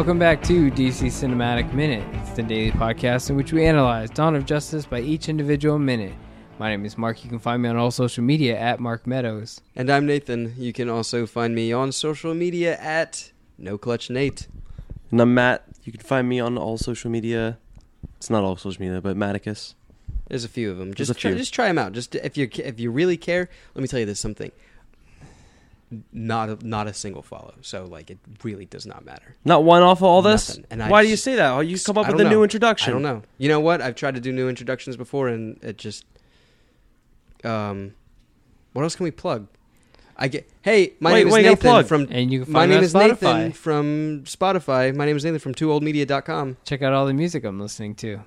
Welcome back to DC Cinematic Minute. It's the daily podcast in which we analyze Dawn of Justice by each individual minute. My name is Mark. You can find me on all social media at Mark Meadows. And I'm Nathan. You can also find me on social media at No Clutch Nate. And I'm Matt. You can find me on all social media. It's not all social media, but Maticus. There's a few of them. Just a try, just try them out. Just if you if you really care, let me tell you this something. Not a, not a single follow. So like it really does not matter. Not one off of all this. Nothing. And I Why do you say that? Oh, you come up with don't a new introduction. I don't know. You know what? I've tried to do new introductions before, and it just. Um, what else can we plug? I get. Hey, my Wait, name is what Nathan from. And you can My name is on Nathan from Spotify. My name is Nathan from TwoOldMedia.com. Check out all the music I'm listening to.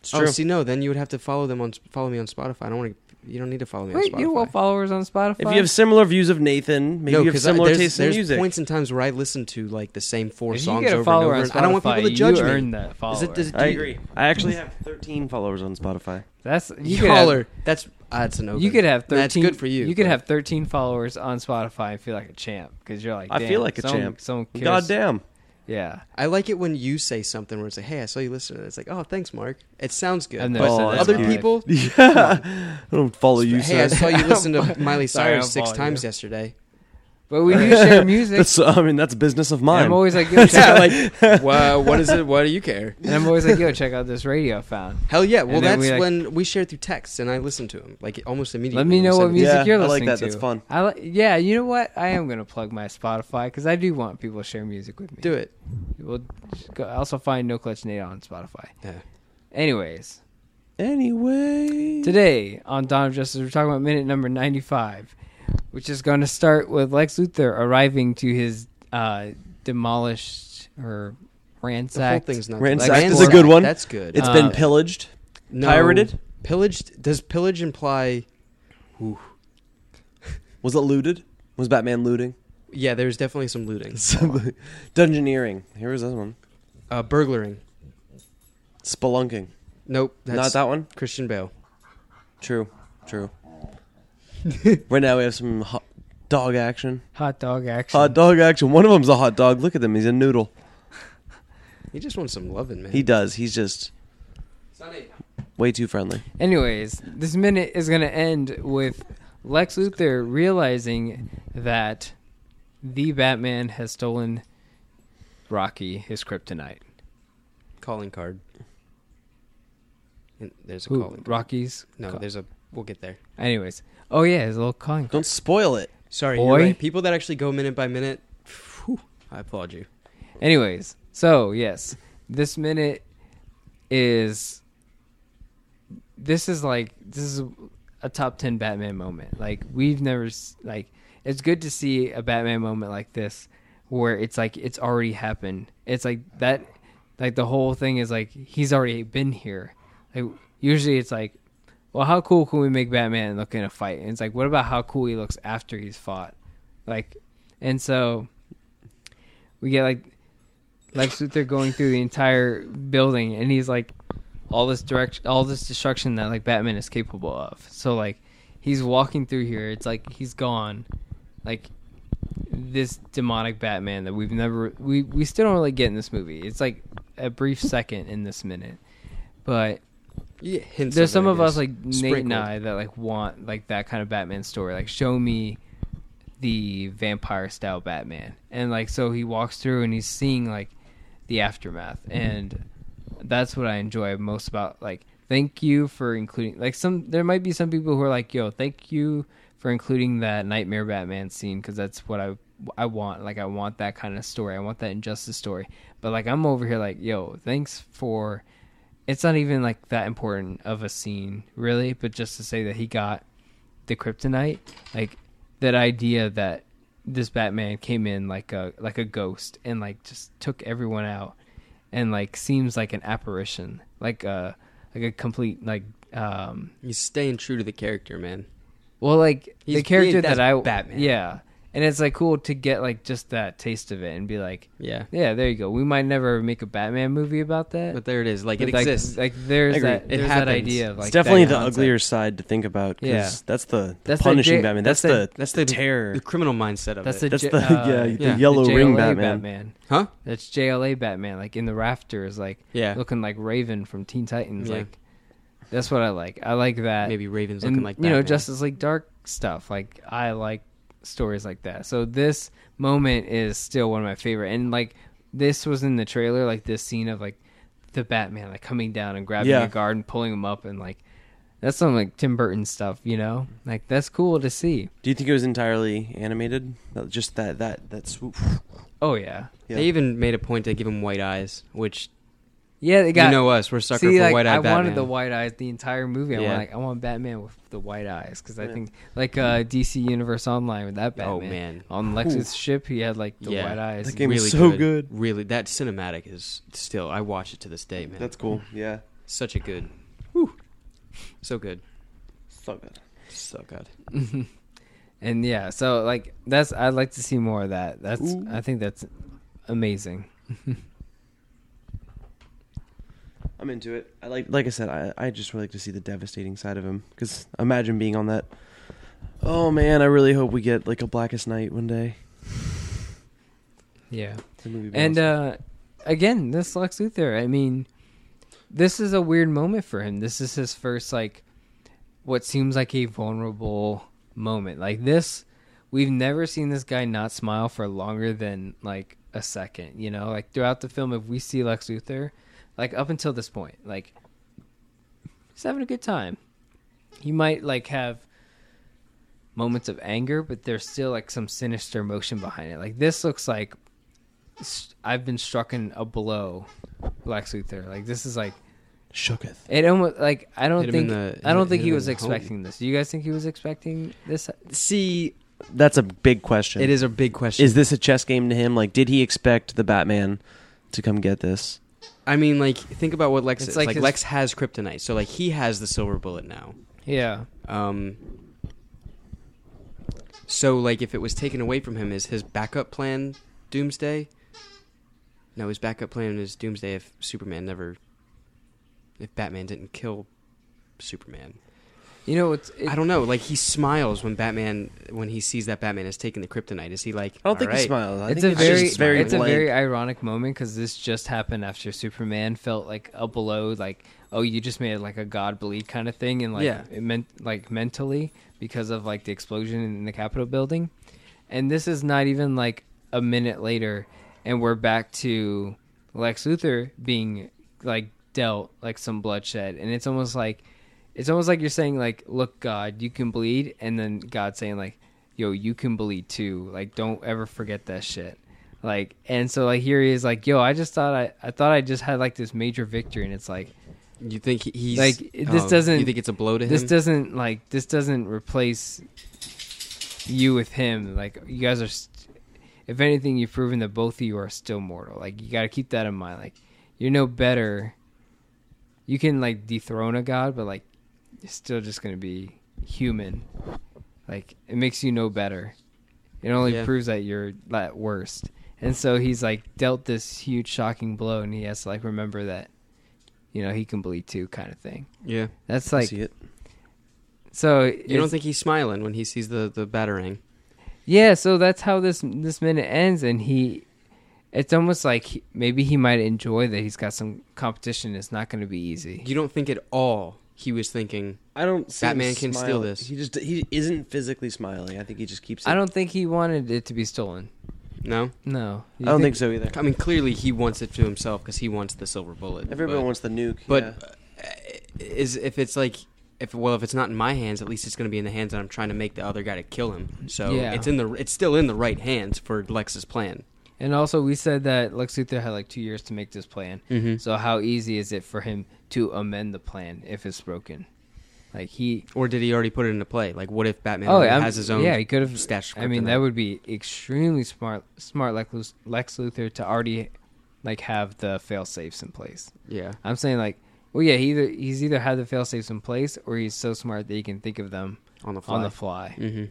It's Oh, true. see, no, then you would have to follow them on follow me on Spotify. I don't want to. You don't need to follow me Wait, on Spotify. you want followers on Spotify? if you have similar views of Nathan, maybe no, you have 'cause I- similar there's, tastes in music. there's music. points and times where I listen to like the same four if you songs get a over and follower over. on and I don't want people to judge you me. earn that follower. Is it, does, do I you- agree. I actually have 13 followers on Spotify. That's you could have, Caller, that's uh, that's an you could have thirteen. That's good for you. You could but- have thirteen followers on Spotify and feel like a champ because you're like. I "Damn, feel like a someone- champ. Someone cares. God damn. Yeah. I like it when you say something where it's like, "Hey, I saw you listen." to it. It's like, "Oh, thanks, Mark." It sounds good. I've but never said that other in my people, Yeah. I don't follow you, hey, I sir. saw you listen to Miley Sorry, Cyrus I'll six follow times you. yesterday. But we do share music. That's, I mean, that's business of and mine. I'm always like, yo, check yeah, out, like, well, what is it? Why do you care? and I'm always like, yo, check out this radio I found. Hell yeah! Well, that's we, like- when we share through text, and I listen to them like almost immediately. Let me when know what music Yeah, you're I like listening that. to. That's fun. I li- yeah, you know what? I am gonna plug my Spotify because I do want people to share music with me. Do it. We'll go, also find No Clutch Nate on Spotify. Yeah. Anyways, Anyway. today on Dawn of Justice, we're talking about minute number 95, which is going to start with Lex Luthor arriving to his uh, demolished or ransacked. The whole ransacked. thing's not. Ransacked is a good one. That's good. It's Uh, been pillaged. no, pirated? Pillaged. Does pillage imply? Was it looted? Was Batman looting? Yeah, there's definitely some looting. Dungeoneering. Here is this one. Uh, burglaring. Spelunking. Nope. That's Not that one? Christian Bale. True. True. right now we have some hot dog action. hot dog action. Hot dog action. One of them's a hot dog. Look at him. He's a noodle. He just wants some loving, man. He does. He's just Sonny. way too friendly. Anyways, this minute is going to end with Lex Luthor realizing that the Batman has stolen Rocky, his kryptonite. Calling card. And there's a Who, calling. card. Rocky's? No, ca- there's a. We'll get there. Anyways. Oh, yeah, his little calling card. Don't spoil it. Sorry, Boy. you're right. People that actually go minute by minute. Whew, I applaud you. Anyways, so, yes, this minute is. This is like. This is a top 10 Batman moment. Like, we've never. Like, it's good to see a Batman moment like this where it's like it's already happened. It's like that like the whole thing is like he's already been here. Like usually it's like well how cool can we make Batman look in a fight? And it's like what about how cool he looks after he's fought? Like and so we get like Lex Luthor going through the entire building and he's like all this direct all this destruction that like Batman is capable of. So like he's walking through here, it's like he's gone. Like this demonic Batman that we've never we we still don't really get in this movie. It's like a brief second in this minute, but You get hints there's some of us like Nate and I that like want like that kind of Batman story. Like show me the vampire style Batman, and like so he walks through and he's seeing like the aftermath, and that's what I enjoy most about like. Thank you for including like some. There might be some people who are like, "Yo, thank you for including that Nightmare Batman scene because that's what I I want. Like I want that kind of story. I want that injustice story. But like I'm over here like, yo, thanks for. It's not even like that important of a scene, really. But just to say that he got the kryptonite, like that idea that this Batman came in like a like a ghost and like just took everyone out, and like seems like an apparition, like a like a complete like um He's staying true to the character, man. well, like He's the character being- that I Batman. yeah, and it's like cool to get like just that taste of it and be like, Yeah. yeah, there you go. We might never make a Batman movie about that, But there it is. Like but, it exists. Like there's that. It There's that idea of like it's definitely that the concept. uglier side to think about. 'cause Yeah. that's the, That's the punishing J- Batman. that's That's, the- the that's the terror. the criminal mindset of That's it. the, That's J- the uh, yeah, yeah. the yellow the ring JLA Batman. huh? That's JLA Batman, like in the rafters, like Yeah. looking like Raven from Teen Titans. Yeah. Like that's what I like. I like that. Maybe Raven's and looking like you know Batman. Justice League Dark stuff. Like I like stories like that. So this moment is still one of my favorite. And like this was in the trailer, like this scene of like the Batman like coming down and grabbing Yeah. a guard and pulling him up and like that's some like Tim Burton stuff. You know, like that's cool to see. Do you think it was entirely animated? Just that that that swoop. Oh yeah, Yeah. They even made a point to give him white eyes, which yeah. They got you know us, we're sucker See, for like, white I eyed Batman. wanted the white eyes the entire movie. I Yeah. want like I want Batman with the white eyes because I Yeah. think like uh, DC Universe Online with that Batman. Oh man, On Lex's ship, he had like the Yeah. white eyes. That game really is so good. Really, that cinematic is still. I watch it to this day, man. That's cool. Yeah. such a good. Whew. So good. So good. So good. and yeah, so like that's I'd like to see more of that. That's Ooh. I think that's amazing. I'm into it. I like, like I said, I, I just would like to see the devastating side of him. Because imagine being on that. Oh man, I really hope we get like a Blackest Night one day. Yeah, That movie and awesome. uh, again, this Lex Luthor. I mean, this is a weird moment for him. This is his first like what seems like a vulnerable moment. Like this, we've never seen this guy not smile for longer than like a second. You know, like throughout the film, if we see Lex Luthor, like up until this point, like he's having a good time. He might like have moments of anger, but there's still like some sinister emotion behind it. Like this looks like i've been struck in a blow, Lex Luthor. Like this is like Shooketh. it almost like I don't Hit think the- I don't think he was the home. expecting this. Do you guys think he was expecting this? See, That's a big question. it is a big question. Is this a chess game to him? Like, did he expect the Batman to come get this? I mean, like, think about what Lex It's is. like Like, his- Lex has kryptonite, so like he has the silver bullet now. Yeah, Um. So, like, if it was taken away from him, is his backup plan Doomsday? No, his backup plan is Doomsday if Superman never, if Batman didn't kill Superman. You know it's. It, I don't know. Like, he smiles when Batman when he sees that Batman has taken the kryptonite. Is he like? I don't think "All he smiles. I it's think a very, just very it's a very ironic moment because this just happened after Superman felt like a blow, like oh, you just made it like a god bleed kind of thing, and like Yeah. it meant like mentally because of like the explosion in the Capitol building, and this is not even like a minute later, and we're back to Lex Luthor being like dealt like some bloodshed, and it's almost like it's almost like you're saying like, look, God, you can bleed, and then God saying like, yo, you can bleed too. Like, don't ever forget that shit. Like, and so like here he is like, yo, I just thought I, I thought I just had like this major victory, and it's like You think he's Like, this oh, doesn't- You think it's a blow to him? this doesn't like this doesn't replace you with him. Like you guys are, st- if anything, you've proven that both of you are still mortal. Like you got to keep that in mind. Like you're no better. You can like dethrone a god, but like you're still just gonna be human. Like it makes you no better. It only Yeah. proves that you're at worst. And so he's like dealt this huge shocking blow, and he has to like remember that, you know, he can bleed too, kind of thing. yeah. That's I like see it. so. You don't think he's smiling when he sees the the batarang? Yeah, so that's how this this minute ends, and he. It's almost like he, maybe he might enjoy that he's got some competition. It's not going to be easy. You don't think at all he was thinking I don't. see him Batman can steal this. He just he isn't physically smiling. I think he just keeps. It. I don't think he wanted it to be stolen. no. No, I don't think so either. I mean, clearly he wants it to himself because he wants the silver bullet. Everybody but, wants the nuke. But yeah. uh, is if it's like if well if it's not in my hands, at least it's going to be in the hands that I'm trying to make the other guy to kill him. So Yeah. it's in the it's still in the right hands for Lex's plan. And also, we said that Lex Luthor had like two years to make this plan. Mm-hmm. So how easy is it for him to amend the plan if it's broken? Like he, Or did he already put it into play? Like, what if Batman oh, already I'm- has his own? Yeah, he could have stashed I mean, that would be extremely smart, smart Lex, Lex Luthor to already like have the fail safes in place. Yeah. I'm saying like, well, yeah, he either he's either had the fail safes in place or he's so smart that he can think of them On the fly. on the fly. Mm-hmm.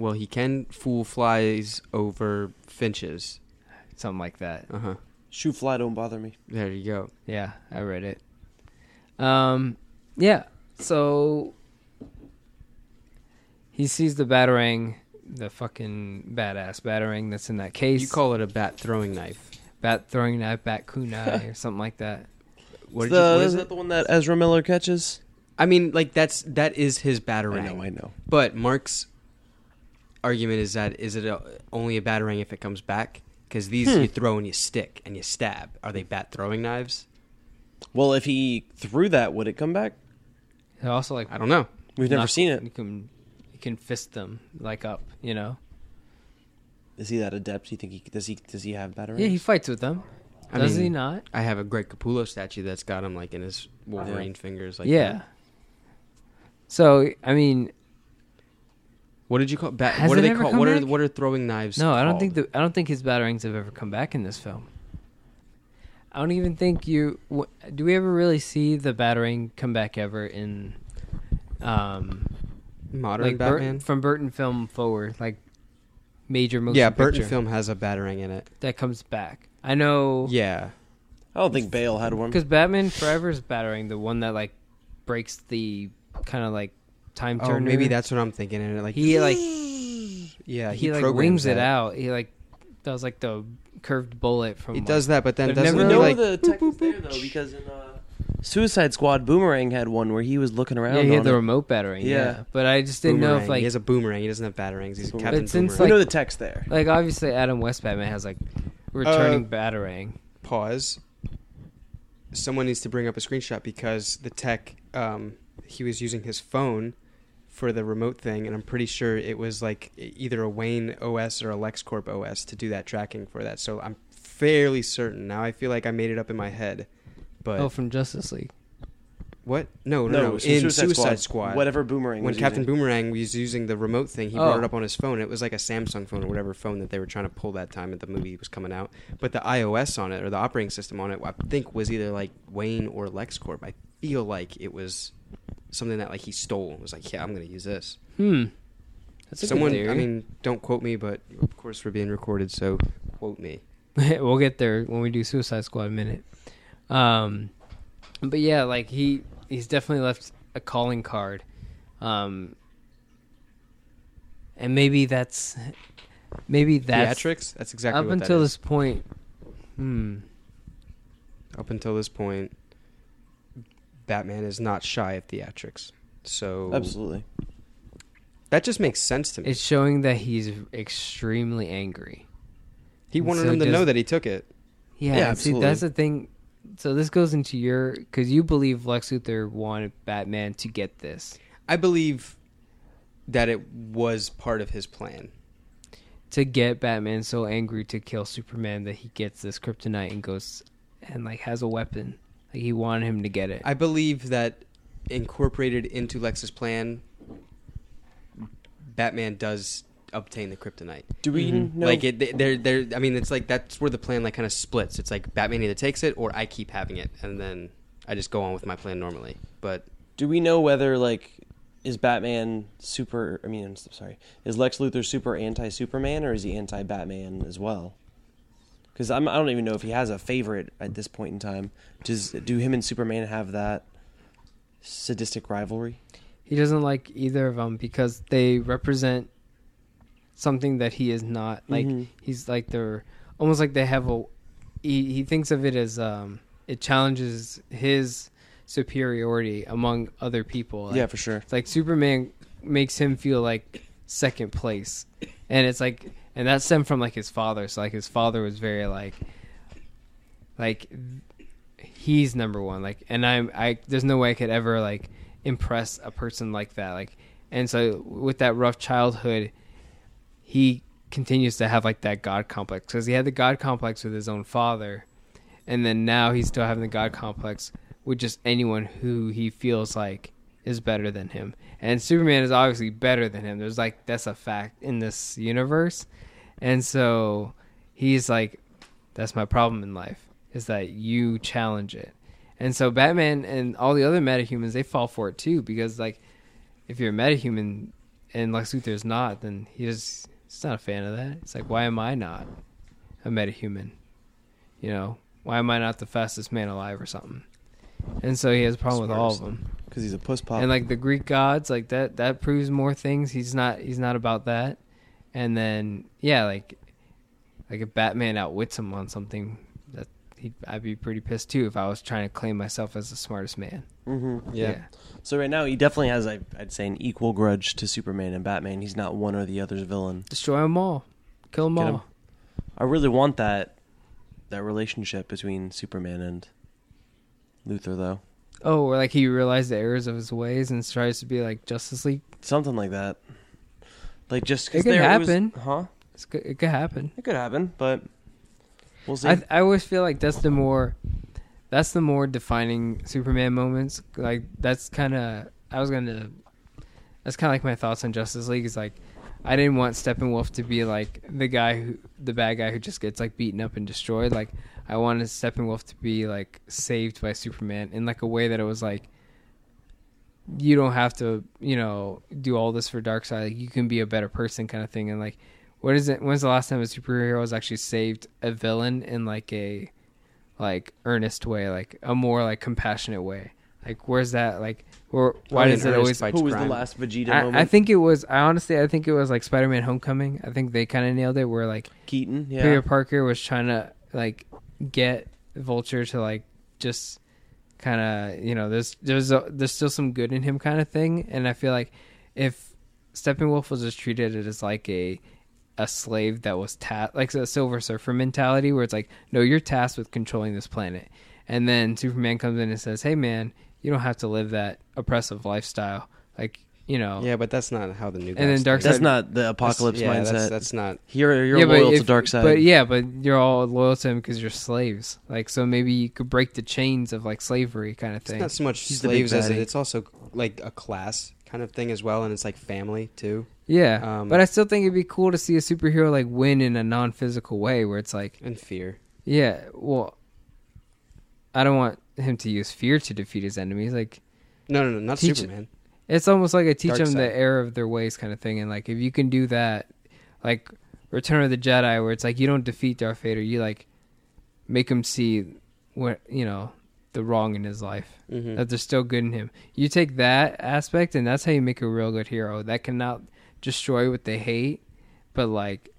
Well, he can fool flies over finches. Something like that. Uh huh. Shoe fly don't bother me. There you go. Yeah, I read it. Um, yeah. So he sees the batarang, the fucking badass batarang that's in that case. You call it a bat throwing knife. bat throwing knife, bat kunai, or something like that. What, Is did you, the- what is is that the one that Ezra Miller catches? I mean, like that's that is his I batarang. know, I know. But Mark's argument is that is it a, only a batarang if it comes back? Because these Hmm. you throw and you stick and you stab. Are they bat throwing knives? Well, if he threw that, would it come back? He also like I don't know. We've never seen it. You can you can fist them like up, you know. Is he that adept? You think he does he does he have batteries? Yeah, he fights with them. I Does mean, he not? I have a Greg Capullo statue that's got him like in his Wolverine fingers. Like yeah. that. So I mean, What did you call bat? Has what it are they ever called? come What are back? what are throwing knives? no, I don't think the I don't think his batarangs have ever come back in this film. I don't even think you. wh- Do we ever really see the batarang come back ever in, um, modern like Bur- Batman. from Burton film forward, like major motion yeah, Burton picture film has a batarang in it. that comes back. I know. Yeah, I don't think Bale had one. Because Batman Forever's batarang the one that like breaks the kind of like time oh, maybe that's what I'm thinking. And it like he like yeah, he, like programs wings it out. He like does like the curved bullet from. He like- does that, but then But doesn't never we know like the tech is there though because in uh, Suicide Squad, Boomerang had one where he was looking around. Yeah, he had on the it. remote batarang. Yeah. Yeah. but I just didn't know if like he has a boomerang. He doesn't have batarangs. He's But Captain since, we Boomerang. know the tech's there. like obviously Adam West Batman has like returning Uh, batarang. Pause. Someone needs to bring up a screenshot because the tech um, he was using his phone for the remote thing, and I'm pretty sure it was like either a Wayne OS or a LexCorp OS to do that tracking for that. So I'm fairly certain. Now I feel like I made it up in my head, but Oh, from Justice League. what? No, no, no. so In Suicide, Squad, whatever Boomerang when was Captain using. Boomerang was using the remote thing, he brought Oh. it up on his phone. It was like a Samsung phone or whatever phone that they were trying to pull that time that the movie was coming out. But the iOS on it or the operating system on it, I think was either like Wayne or LexCorp. I feel like it was something that like he stole. It was like, yeah, I'm going to use this. Hmm. That's a Someone. I mean, don't quote me, but of course we're being recorded, so quote me. we'll get there when we do Suicide Squad a minute. Um, but yeah, like he he's definitely left a calling card, um, and maybe that's maybe that's Theatrics. That's exactly up until this point. Hmm. Up until this point, Batman is not shy of theatrics. So Absolutely. that just makes sense to me. It's showing that he's extremely angry. He wanted So him to just- know that he took it. Yeah, Yeah, see, that's the thing. So this goes into your because you believe Lex Luthor wanted Batman to get this I believe that it was part of his plan. to get Batman so angry to kill Superman that he gets this kryptonite and goes and like has a weapon. Like he wanted him to get it. I believe that incorporated into Lex's plan, Batman does obtain the kryptonite. Do we Mhm. know? Like it, they're, they're. I mean, it's like that's where the plan like kind of splits. It's like Batman either takes it or I keep having it, and then I just go on with my plan normally. But do we know whether like is Batman super? I mean, I'm sorry, is Lex Luthor super anti-Superman or is he anti-Batman as well? Because I'm don't even know if he has a favorite at this point in time. Does do him and Superman have that sadistic rivalry? he doesn't like either of them because they represent something that he is not. Like Mhm. he's like they're almost like they have a. He, he thinks of it as um it challenges his superiority among other people. Like, yeah, for sure. It's like Superman makes him feel like second place, and it's like, and that stemmed from like his father. So like his father was very like, like he's number one. Like, and I'm I there's no way I could ever like impress a person like that. Like, and so with that rough childhood, he continues to have like that god complex because he had the god complex with his own father, and then now he's still having the god complex with just anyone who he feels like is better than him. And Superman is obviously better than him. There's like that's a fact in this universe. And so he's like that's my problem in life is that you challenge it. And so Batman and all the other metahumans they fall for it too because like if you're a metahuman and Lex Luthor is not, then he just he's not a fan of that. It's like, why am I not a metahuman? You know, why am I not the fastest man alive or something? And so he has a problem with all of Smartest. them. Because he's a puss pop. And like the Greek gods, like that that proves more things. He's not he's not about that. And then yeah, like like if Batman outwits him on something, that he'd I'd be pretty pissed too if I was trying to claim myself as the smartest man. hmm Yeah. So right now he definitely has, I- I'd say, an equal grudge to Superman and Batman. He's not one or the other's villain. Destroy them all. Kill them Get all. 'em. I really want that that relationship between Superman and Luthor, though. Oh, or like he realized the errors of his ways and tries to be like Justice League. Something like that. Like just It could there happen. was, huh? It's good, it could happen. It could happen, but we'll see. I I always feel like that's the more that's the more defining Superman moments. Like that's kind of I was gonna that's kind of like my thoughts on Justice League. Is like I didn't want Steppenwolf to be like the guy who the bad guy who just gets like beaten up and destroyed. Like I wanted Steppenwolf to be like saved by Superman in like a way that it was like you don't have to you know do all this for Darkseid. Like you can be a better person, kind of thing. And like what is it? When's the last time a superhero has actually saved a villain in like a like earnest way, like a more like compassionate way? Like where's that? Like or why does it always? fights Who was crime. the last Vegeta I, moment? I think it was. I honestly, I think it was like Spider-Man: Homecoming. I think they kind of nailed it. Where like Keaton. Yeah. Peter Parker was trying to like get Vulture to like just kind of you know there's there's a, there's still some good in him kind of thing, and I feel like if Steppenwolf was just treated as like a a slave that was tasked like a Silver Surfer mentality where it's like no you're tasked with controlling this planet, and then Superman comes in and says hey man you don't have to live that oppressive lifestyle like you know Yeah, but that's not how the new. And then Gods Darkseid- That's not the apocalypse yeah, mindset. That's, that's not. you're you're Yeah, but loyal if- to Darkseid. But yeah, but you're all loyal to him because you're slaves. Like, so maybe you could break the chains of like slavery kind of It's thing. not so much He's slaves as it, it's also like a class kind of thing as well, and it's like family too, yeah, um, but I still think it'd be cool to see a superhero like win in a non-physical way, where it's like, and fear. yeah, well, I don't want him to use fear to defeat his enemies. Like, No, no, no, not Teach- Superman. it's almost like a teach them Darkseid. the error of their ways kind of thing. And like, if you can do that, like Return of the Jedi, where it's like you don't defeat Darth Vader, you like make him see what you know the wrong in his life. hmm that there's still good in him. You take that aspect, and that's how you make a real good hero that cannot destroy what they hate, but like,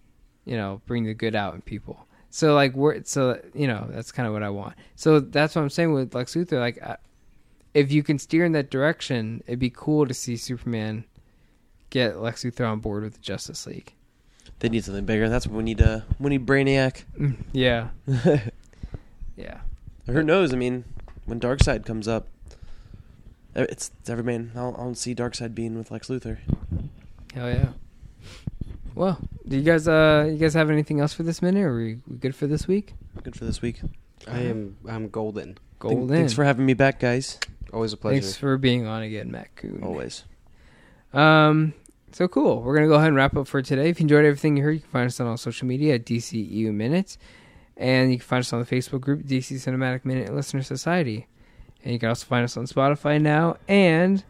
you know, bring the good out in people. So like, we're so you know that's kind of what I want. So that's what I'm saying with Lex Luthor. Like, I, if you can steer in that direction, it'd be cool to see Superman get Lex Luthor on board with the Justice League. they need something bigger. That's what we need. Uh, we need Brainiac. Yeah, yeah. Who knows? I mean, when Darkseid comes up, it's it's every man. I'll, I'll see Darkseid being with Lex Luthor. Hell yeah. Well, do you guys uh you guys have anything else for this minute? Or are we, we good for this week? Good for this week. I am. I'm golden. Thank- Golden. Thanks for having me back, guys. Always a pleasure. Thanks for being on again, Matt Coon. Always. Um, so cool. We're gonna go ahead and wrap up for today. If you enjoyed everything you heard, you can find us on all social media at DCEU Minutes, and you can find us on the Facebook group DC Cinematic Minute Listener Society, and you can also find us on Spotify now. And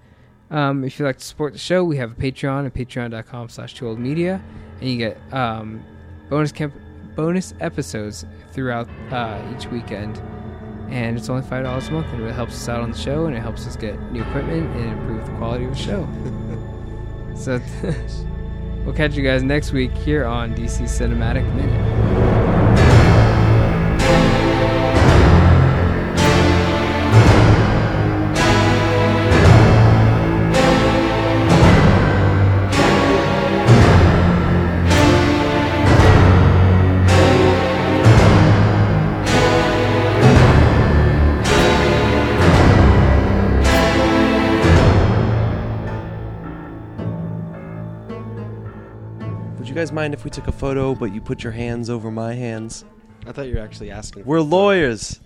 um, if you'd like to support the show, we have a Patreon at patreon.com/slash Too Old Media, and you get um, bonus camp bonus episodes throughout uh, each weekend. And it's only five dollars a month, and it really helps us out on the show, and it helps us get new equipment and improve the quality of the show. So we'll catch you guys next week here on DC Cinematic Minute. You guys mind if we took a photo, but you put your hands over my hands? I thought you were actually asking. We're lawyers.